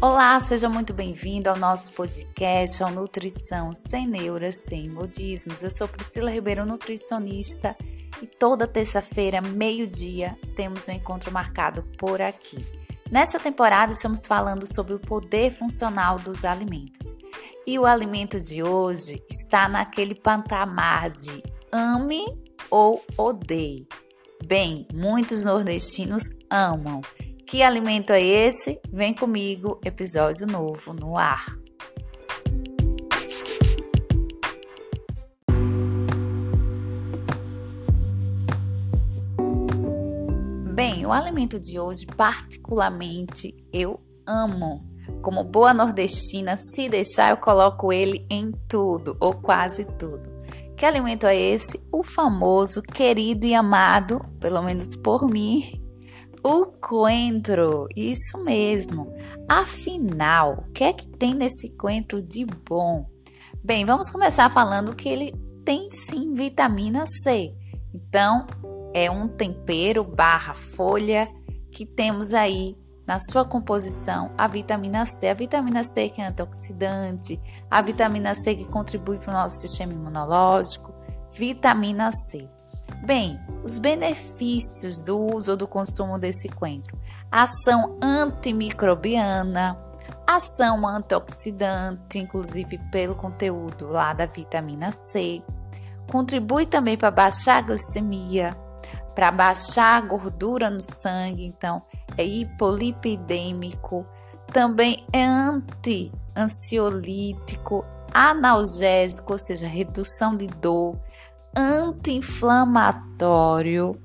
Olá, seja muito bem-vindo ao nosso podcast, ao Nutrição Sem Neuras, Sem Modismos. Eu sou Priscila Ribeiro, nutricionista, e toda terça-feira, meio-dia, temos um encontro marcado por aqui. Nessa temporada, estamos falando sobre o poder funcional dos alimentos. E o alimento de hoje está naquele patamar de ame ou odeie. Bem, muitos nordestinos amam que alimento é esse? Vem comigo, episódio novo no ar. Bem, o alimento de hoje, particularmente, eu amo. Como boa nordestina, se deixar, eu coloco ele em tudo, ou quase tudo. Que alimento é esse? O famoso, querido e amado, pelo menos por mim, o coentro, isso mesmo. Afinal, o que é que tem nesse coentro de bom? Bem, vamos começar falando que ele tem sim vitamina C. Então, é um tempero barra folha que temos aí na sua composição a vitamina C. A vitamina C que é antioxidante, a vitamina C que contribui para o nosso sistema imunológico, vitamina C. Bem, os benefícios do uso ou do consumo desse coentro: ação antimicrobiana, ação antioxidante, inclusive pelo conteúdo lá da vitamina C. Contribui também para baixar a glicemia, para baixar a gordura no sangue, então é hipolipidêmico. Também é anti-ansiolítico, analgésico, ou seja, redução de dor anti-inflamatório,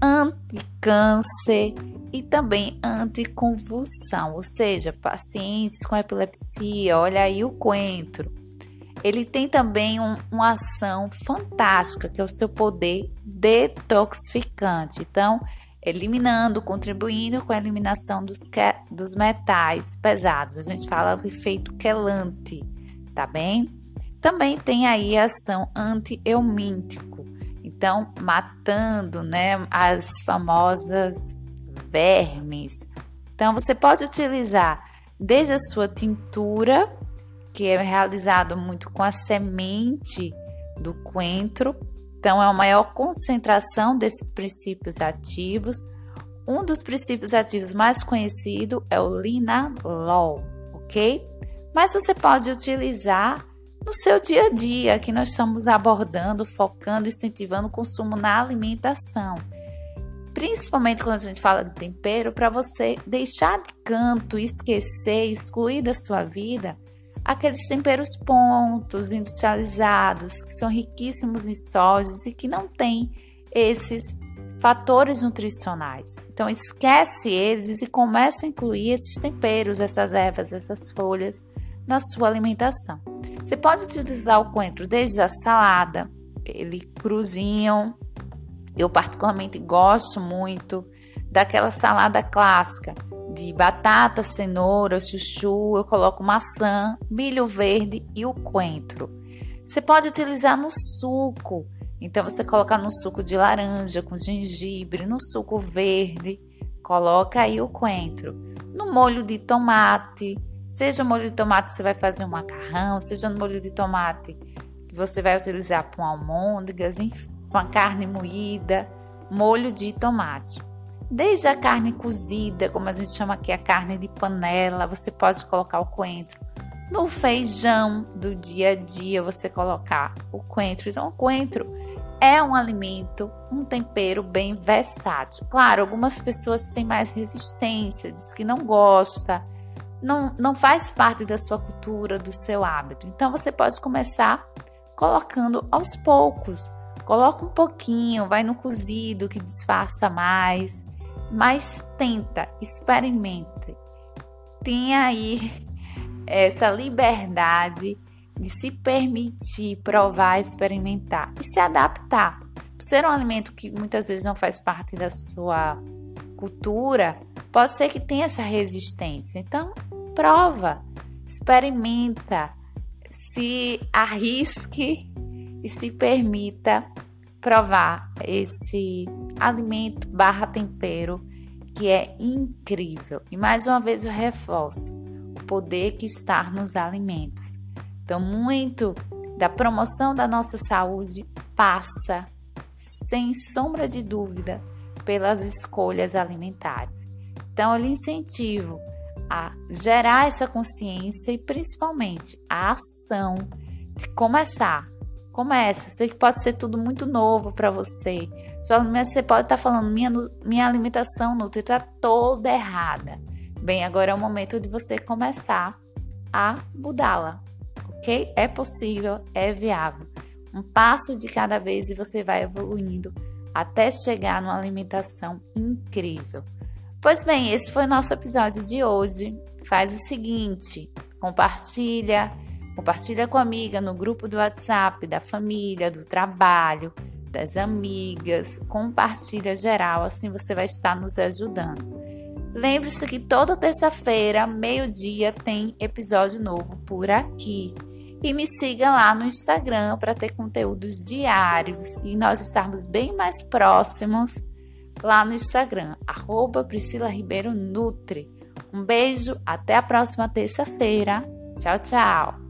anti-câncer e também anticonvulsão, ou seja, pacientes com epilepsia, olha aí o coentro. Ele tem também um, uma ação fantástica, que é o seu poder detoxificante. Então, eliminando, contribuindo com a eliminação dos, dos metais pesados. A gente fala do efeito quelante, tá bem? Também tem aí a ação anti-eumíntico, então matando, né, as famosas vermes. Então você pode utilizar desde a sua tintura, que é realizado muito com a semente do coentro, então é a maior concentração desses princípios ativos. Um dos princípios ativos mais conhecido é o linalol, ok? Mas você pode utilizar no seu dia a dia, que nós estamos abordando, focando, incentivando o consumo na alimentação. Principalmente quando a gente fala de tempero, para você deixar de canto, esquecer, excluir da sua vida aqueles temperos pontos, industrializados, que são riquíssimos em sódios e que não têm esses fatores nutricionais. Então esquece eles e começa a incluir esses temperos, essas ervas, essas folhas na sua alimentação. Você pode utilizar o coentro desde a salada, ele cruzinho. Eu particularmente gosto muito daquela salada clássica de batata, cenoura, chuchu, eu coloco maçã, milho verde e o coentro. Você pode utilizar no suco. Então você coloca no suco de laranja com gengibre, no suco verde, coloca aí o coentro. No molho de tomate, Seja molho de tomate você vai fazer um macarrão, seja no molho de tomate que você vai utilizar com almôndegas, com a carne moída, molho de tomate. Desde a carne cozida, como a gente chama aqui a carne de panela, você pode colocar o coentro. No feijão do dia a dia, você colocar o coentro. Então, o coentro é um alimento, um tempero bem versátil. Claro, algumas pessoas têm mais resistência, diz que não gosta não, não faz parte da sua cultura, do seu hábito. Então você pode começar colocando aos poucos. Coloca um pouquinho, vai no cozido que disfarça mais, mas tenta, experimente. Tenha aí essa liberdade de se permitir provar, experimentar e se adaptar. Por ser um alimento que muitas vezes não faz parte da sua cultura, pode ser que tenha essa resistência. Então, prova, experimenta, se arrisque e se permita provar esse alimento barra tempero que é incrível. E mais uma vez eu reforço, o poder que está nos alimentos. Então, muito da promoção da nossa saúde passa, sem sombra de dúvida, pelas escolhas alimentares. Então, eu lhe incentivo a gerar essa consciência e principalmente a ação de começar. Comece. Eu sei que pode ser tudo muito novo para você. Você pode estar tá falando, minha, minha alimentação nutri está toda errada. Bem, agora é o momento de você começar a mudá-la, ok? É possível, é viável. Um passo de cada vez e você vai evoluindo até chegar numa alimentação incrível. Pois bem, esse foi o nosso episódio de hoje. Faz o seguinte, compartilha, compartilha com a amiga no grupo do WhatsApp, da família, do trabalho, das amigas, compartilha geral, assim você vai estar nos ajudando. Lembre-se que toda terça-feira, meio-dia, tem episódio novo por aqui. E me siga lá no Instagram para ter conteúdos diários e nós estarmos bem mais próximos lá no Instagram, arroba Priscila Ribeiro Nutri. Um beijo, até a próxima terça-feira. Tchau, tchau!